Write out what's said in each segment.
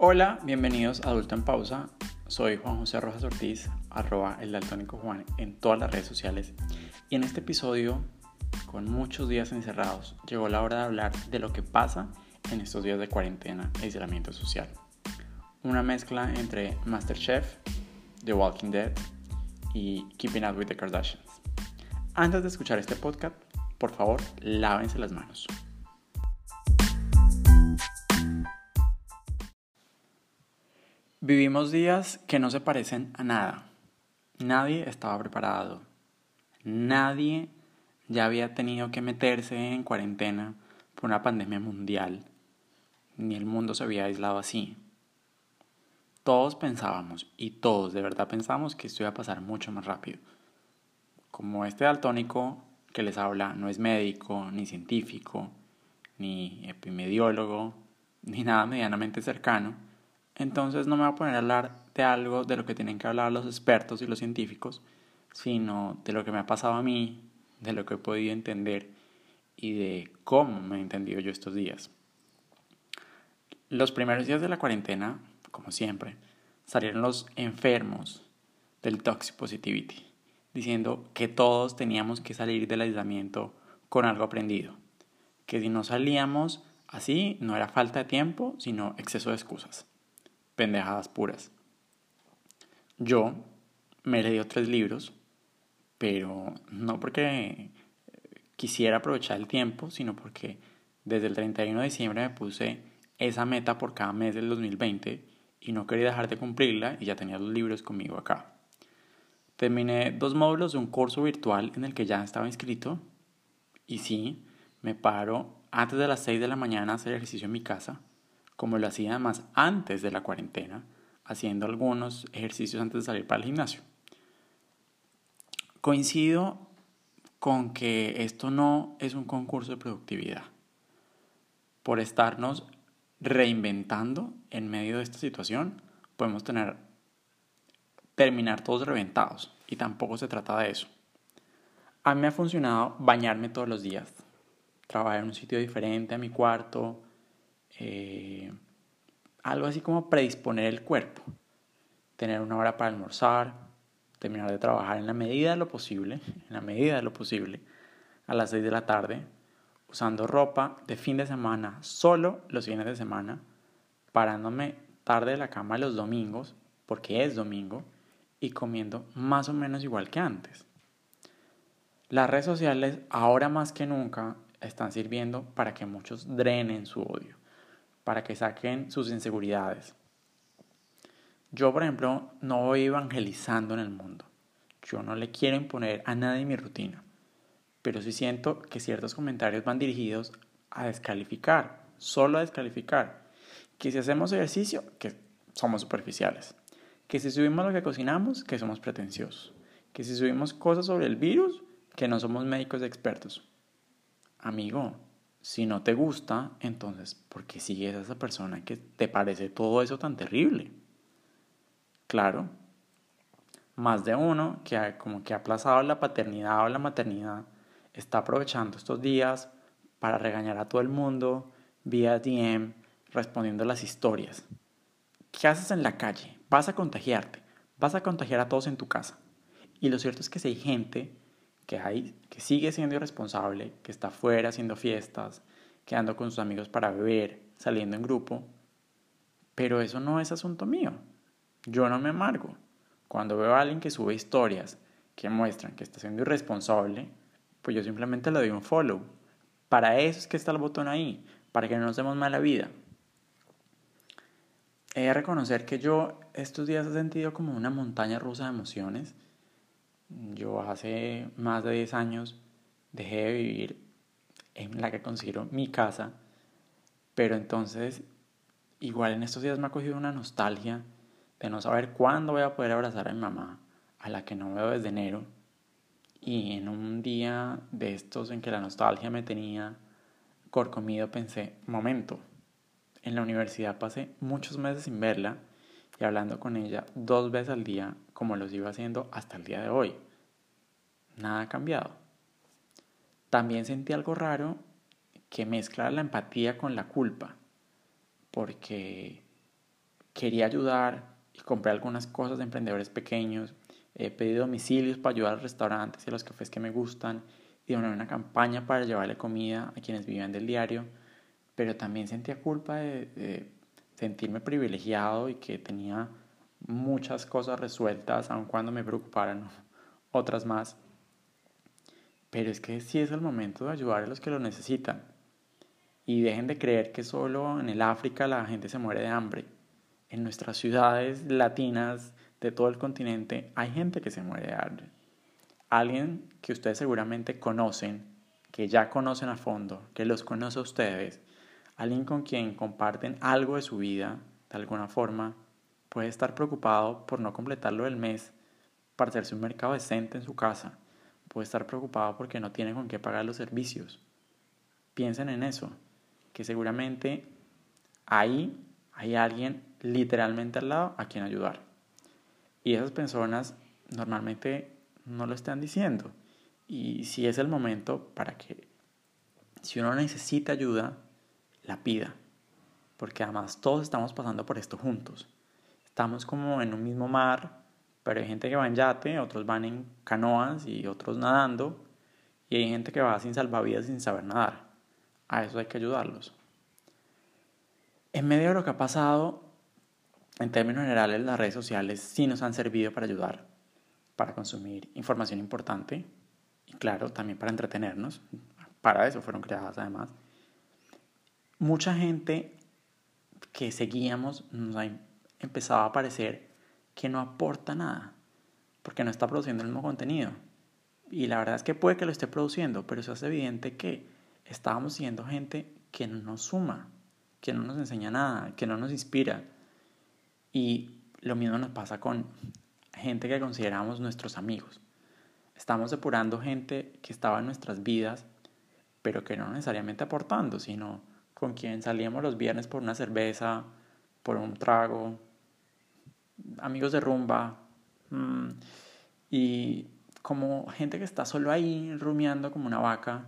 Hola, bienvenidos a Adulto en Pausa. Soy Juan José Rojas Ortiz, arroba el daltónico Juan en todas las redes sociales. Y en este episodio, con muchos días encerrados, llegó la hora de hablar de lo que pasa en estos días de cuarentena e aislamiento social. Una mezcla entre Masterchef, The Walking Dead y Keeping Up with the Kardashians. Antes de escuchar este podcast, por favor, lávense las manos. Vivimos días que no se parecen a nada. Nadie estaba preparado. Nadie ya había tenido que meterse en cuarentena por una pandemia mundial. Ni el mundo se había aislado así. Todos pensábamos, y todos de verdad pensábamos que esto iba a pasar mucho más rápido. Como este daltónico que les habla no es médico, ni científico, ni epidemiólogo, ni nada medianamente cercano, entonces no me voy a poner a hablar de algo de lo que tienen que hablar los expertos y los científicos, sino de lo que me ha pasado a mí, de lo que he podido entender y de cómo me he entendido yo estos días. Los primeros días de la cuarentena, como siempre, salieron los enfermos del toxic positivity, diciendo que todos teníamos que salir del aislamiento con algo aprendido, que si no salíamos así no era falta de tiempo, sino exceso de excusas pendejadas puras. Yo me leído tres libros, pero no porque quisiera aprovechar el tiempo, sino porque desde el 31 de diciembre me puse esa meta por cada mes del 2020 y no quería dejar de cumplirla y ya tenía los libros conmigo acá. Terminé dos módulos de un curso virtual en el que ya estaba inscrito y sí, me paro antes de las 6 de la mañana a hacer ejercicio en mi casa como lo hacía además antes de la cuarentena, haciendo algunos ejercicios antes de salir para el gimnasio. Coincido con que esto no es un concurso de productividad. Por estarnos reinventando en medio de esta situación, podemos tener terminar todos reventados y tampoco se trata de eso. A mí me ha funcionado bañarme todos los días, trabajar en un sitio diferente a mi cuarto, eh, algo así como predisponer el cuerpo, tener una hora para almorzar, terminar de trabajar en la medida de lo posible, en la medida de lo posible, a las 6 de la tarde, usando ropa de fin de semana, solo los fines de semana, parándome tarde de la cama los domingos, porque es domingo, y comiendo más o menos igual que antes. Las redes sociales ahora más que nunca están sirviendo para que muchos drenen su odio para que saquen sus inseguridades. Yo, por ejemplo, no voy evangelizando en el mundo. Yo no le quiero imponer a nadie mi rutina. Pero sí siento que ciertos comentarios van dirigidos a descalificar, solo a descalificar. Que si hacemos ejercicio, que somos superficiales. Que si subimos lo que cocinamos, que somos pretenciosos. Que si subimos cosas sobre el virus, que no somos médicos expertos. Amigo, si no te gusta, entonces, ¿por qué sigues a esa persona que te parece todo eso tan terrible? Claro, más de uno que ha, como que ha aplazado la paternidad o la maternidad está aprovechando estos días para regañar a todo el mundo vía DM respondiendo las historias. ¿Qué haces en la calle? Vas a contagiarte, vas a contagiar a todos en tu casa. Y lo cierto es que si hay gente que, hay, que sigue siendo irresponsable, que está fuera haciendo fiestas, quedando con sus amigos para beber, saliendo en grupo. Pero eso no es asunto mío. Yo no me amargo. Cuando veo a alguien que sube historias que muestran que está siendo irresponsable, pues yo simplemente le doy un follow. Para eso es que está el botón ahí, para que no nos demos mala vida. He de reconocer que yo estos días he sentido como una montaña rusa de emociones yo hace más de 10 años dejé de vivir en la que considero mi casa, pero entonces igual en estos días me ha cogido una nostalgia de no saber cuándo voy a poder abrazar a mi mamá, a la que no veo desde enero. Y en un día de estos en que la nostalgia me tenía corcomido pensé, momento, en la universidad pasé muchos meses sin verla y hablando con ella dos veces al día como lo sigo haciendo hasta el día de hoy. Nada ha cambiado. También sentí algo raro que mezcla la empatía con la culpa, porque quería ayudar y compré algunas cosas de emprendedores pequeños. He pedido domicilios para ayudar a restaurantes y a los cafés que me gustan y una campaña para llevarle comida a quienes vivían del diario, pero también sentía culpa de, sentirme privilegiado y que tenía muchas cosas resueltas, aun cuando me preocuparan otras más. Pero es que sí es el momento de ayudar a los que lo necesitan. Y dejen de creer que solo en el África la gente se muere de hambre. En nuestras ciudades latinas de todo el continente hay gente que se muere de hambre alguien que ustedes seguramente conocen, que ya conocen a fondo, que los conoce a ustedes, alguien con quien comparten algo de su vida, de alguna forma, puede estar preocupado por no completarlo del mes para hacerse un mercado decente en su casa, puede estar preocupado porque no tiene con qué pagar los servicios. Piensen en eso, que seguramente ahí hay alguien literalmente al lado a quien ayudar. Y esas personas normalmente no lo están diciendo. Y si es el momento para que, si uno necesita ayuda, la pida. Porque además todos estamos pasando por esto juntos. Estamos como en un mismo mar, pero hay gente que va en yate, otros van en canoas y otros nadando. Y hay gente que va sin salvavidas sin saber nadar. A eso hay que ayudarlos. En medio de lo que ha pasado, en términos generales, las redes sociales sí nos han servido para ayudar para consumir información importante y claro, también para entretenernos. Para eso fueron creadas además. Mucha gente que seguíamos nos ha empezado a parecer que no aporta nada, porque no está produciendo el mismo contenido. Y la verdad es que puede que lo esté produciendo, pero eso es evidente que estábamos siendo gente que no nos suma, que no nos enseña nada, que no nos inspira. Y lo mismo nos pasa con gente que consideramos nuestros amigos. Estamos depurando gente que estaba en nuestras vidas, pero que no necesariamente aportando, sino con quien salíamos los viernes por una cerveza, por un trago, amigos de rumba, mm, y como gente que está solo ahí rumiando como una vaca,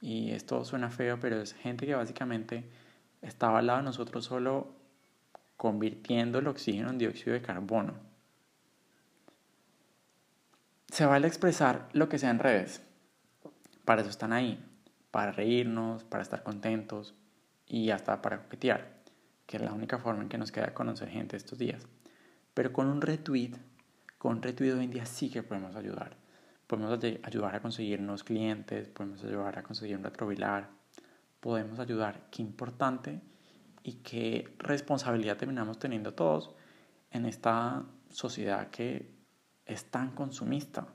y esto suena feo, pero es gente que básicamente estaba al lado de nosotros solo convirtiendo el oxígeno en dióxido de carbono se vale expresar lo que sea en redes. Para eso están ahí, para reírnos, para estar contentos y hasta para coquetear, que es la única forma en que nos queda conocer gente estos días. Pero con un retweet, con un retweet hoy en día sí que podemos ayudar. Podemos ayudar a conseguir nuevos clientes, podemos ayudar a conseguir un retrovilar, podemos ayudar. Qué importante y qué responsabilidad terminamos teniendo todos en esta sociedad que es tan consumista.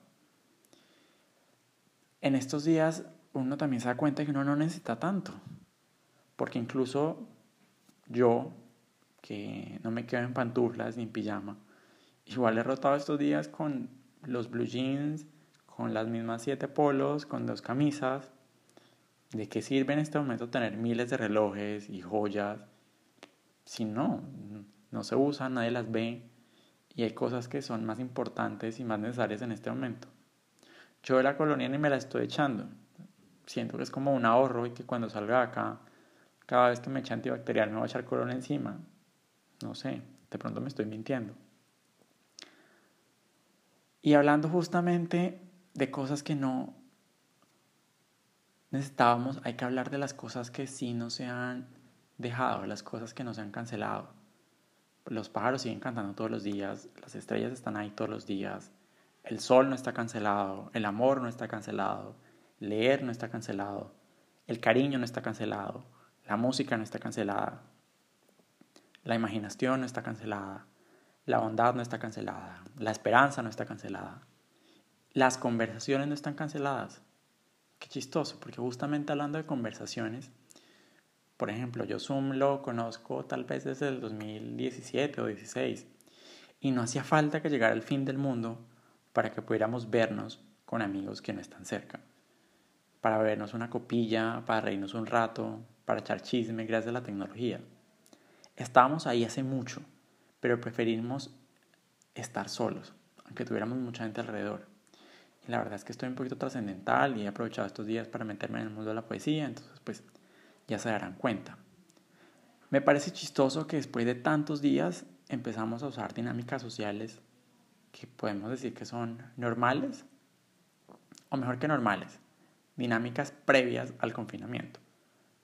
En estos días uno también se da cuenta que uno no necesita tanto, porque incluso yo, que no me quedo en pantuflas ni en pijama, igual he rotado estos días con los blue jeans, con las mismas siete polos, con dos camisas. ¿De qué sirve en este momento tener miles de relojes y joyas si no, no se usan, nadie las ve? y hay cosas que son más importantes y más necesarias en este momento. Yo de la colonia ni me la estoy echando. Siento que es como un ahorro y que cuando salga acá, cada vez que me eche antibacterial me voy a echar colonia encima. No sé, de pronto me estoy mintiendo. Y hablando justamente de cosas que no necesitábamos, hay que hablar de las cosas que sí no se han dejado, las cosas que no se han cancelado los pájaros siguen cantando todos los días, las estrellas están ahí todos los días, el sol no está cancelado, el amor no está cancelado, leer no está cancelado, el cariño no está cancelado, la música no está cancelada, la imaginación no está cancelada, la bondad no está cancelada, la esperanza no está cancelada, las conversaciones no están canceladas. Qué chistoso, porque justamente hablando de conversaciones, por ejemplo, yo Zoom lo conozco tal vez desde el 2017 o 2016 y no hacía falta que llegara el fin del mundo para que pudiéramos vernos con amigos que no están cerca, para vernos una copilla, para reírnos un rato, para echar chisme gracias a la tecnología. Estábamos ahí hace mucho, pero preferimos estar solos, aunque tuviéramos mucha gente alrededor. Y la verdad es que estoy un poquito trascendental y he aprovechado estos días para meterme en el mundo de la poesía, entonces pues ya se darán cuenta. Me parece chistoso que después de tantos días empezamos a usar dinámicas sociales que podemos decir que son normales, o mejor que normales, dinámicas previas al confinamiento.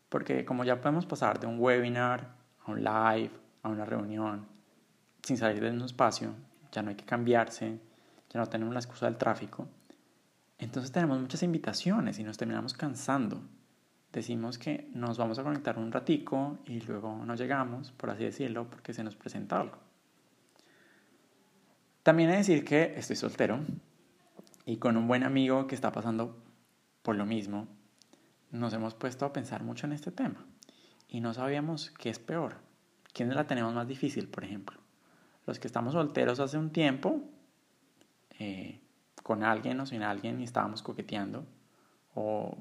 Porque como ya podemos pasar de un webinar a un live, a una reunión, sin salir de un espacio, ya no hay que cambiarse, ya no tenemos la excusa del tráfico, entonces tenemos muchas invitaciones y nos terminamos cansando. Decimos que nos vamos a conectar un ratico y luego no llegamos, por así decirlo, porque se nos presenta algo. También he decir que estoy soltero y con un buen amigo que está pasando por lo mismo, nos hemos puesto a pensar mucho en este tema y no sabíamos qué es peor. ¿Quiénes la tenemos más difícil, por ejemplo? Los que estamos solteros hace un tiempo, eh, con alguien o sin alguien y estábamos coqueteando, o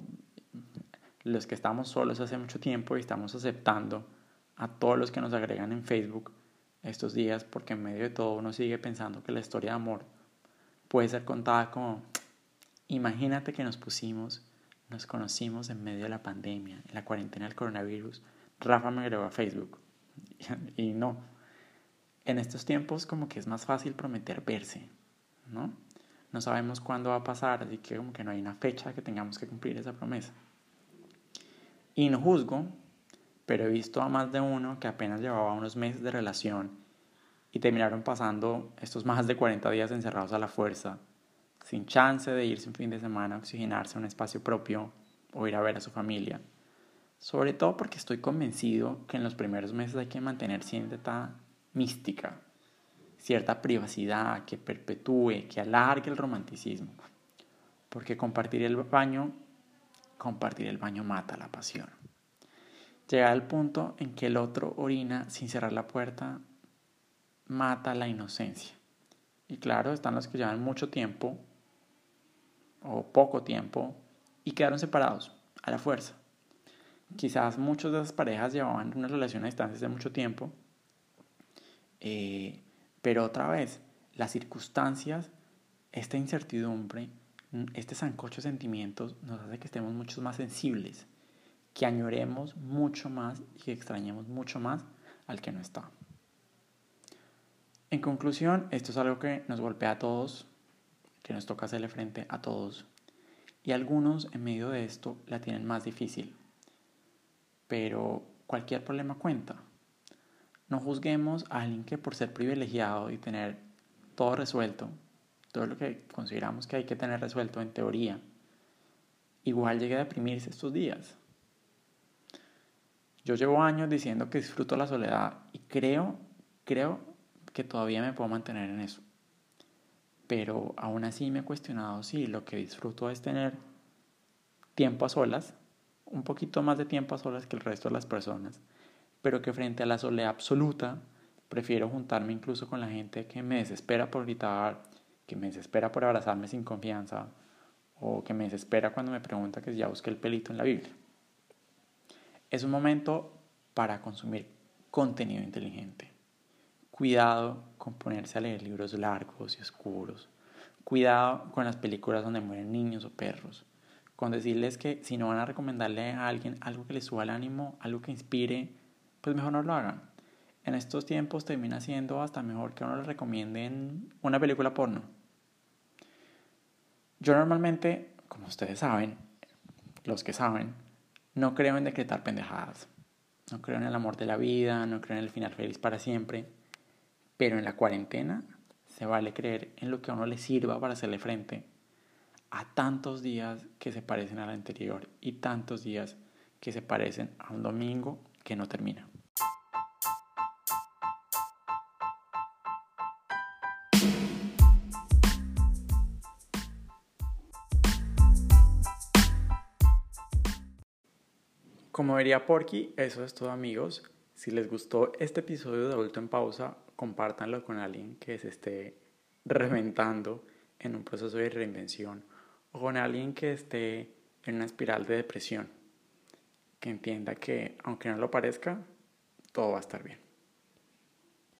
los que estamos solos hace mucho tiempo y estamos aceptando a todos los que nos agregan en Facebook estos días porque en medio de todo uno sigue pensando que la historia de amor puede ser contada como, imagínate que nos pusimos, nos conocimos en medio de la pandemia, en la cuarentena del coronavirus, Rafa me agregó a Facebook y no. En estos tiempos como que es más fácil prometer verse, ¿no? No sabemos cuándo va a pasar, así que como que no hay una fecha que tengamos que cumplir esa promesa. Y no juzgo, pero he visto a más de uno que apenas llevaba unos meses de relación y terminaron pasando estos más de 40 días encerrados a la fuerza, sin chance de irse un fin de semana a oxigenarse a un espacio propio o ir a ver a su familia. Sobre todo porque estoy convencido que en los primeros meses hay que mantener cierta mística, cierta privacidad que perpetúe, que alargue el romanticismo. Porque compartir el baño, compartir el baño mata la pasión. Llegar al punto en que el otro orina sin cerrar la puerta, mata la inocencia. Y claro, están los que llevan mucho tiempo o poco tiempo y quedaron separados a la fuerza. Quizás muchas de esas parejas llevaban una relación a distancia de mucho tiempo, eh, pero otra vez, las circunstancias, esta incertidumbre, este sancocho de sentimientos nos hace que estemos mucho más sensibles, que añoremos mucho más y que extrañemos mucho más al que no está. En conclusión, esto es algo que nos golpea a todos, que nos toca hacerle frente a todos. Y algunos en medio de esto la tienen más difícil. Pero cualquier problema cuenta. No juzguemos a alguien que por ser privilegiado y tener todo resuelto, todo lo que consideramos que hay que tener resuelto en teoría, igual llegue a deprimirse estos días. Yo llevo años diciendo que disfruto la soledad y creo, creo que todavía me puedo mantener en eso. Pero aún así me he cuestionado si lo que disfruto es tener tiempo a solas, un poquito más de tiempo a solas que el resto de las personas, pero que frente a la soledad absoluta prefiero juntarme incluso con la gente que me desespera por gritar, que me desespera por abrazarme sin confianza o que me desespera cuando me pregunta que ya busqué el pelito en la Biblia. Es un momento para consumir contenido inteligente. Cuidado con ponerse a leer libros largos y oscuros. Cuidado con las películas donde mueren niños o perros. Con decirles que si no van a recomendarle a alguien algo que les suba el ánimo, algo que inspire, pues mejor no lo hagan. En estos tiempos termina siendo hasta mejor que uno le recomienden una película porno. Yo normalmente, como ustedes saben, los que saben, no creo en decretar pendejadas. No creo en el amor de la vida, no creo en el final feliz para siempre. Pero en la cuarentena se vale creer en lo que a uno le sirva para hacerle frente a tantos días que se parecen al anterior y tantos días que se parecen a un domingo que no termina. Como diría Porky, eso es todo amigos. Si les gustó este episodio de Adulto en Pausa, compártanlo con alguien que se esté reventando en un proceso de reinvención o con alguien que esté en una espiral de depresión. Que entienda que, aunque no lo parezca, todo va a estar bien.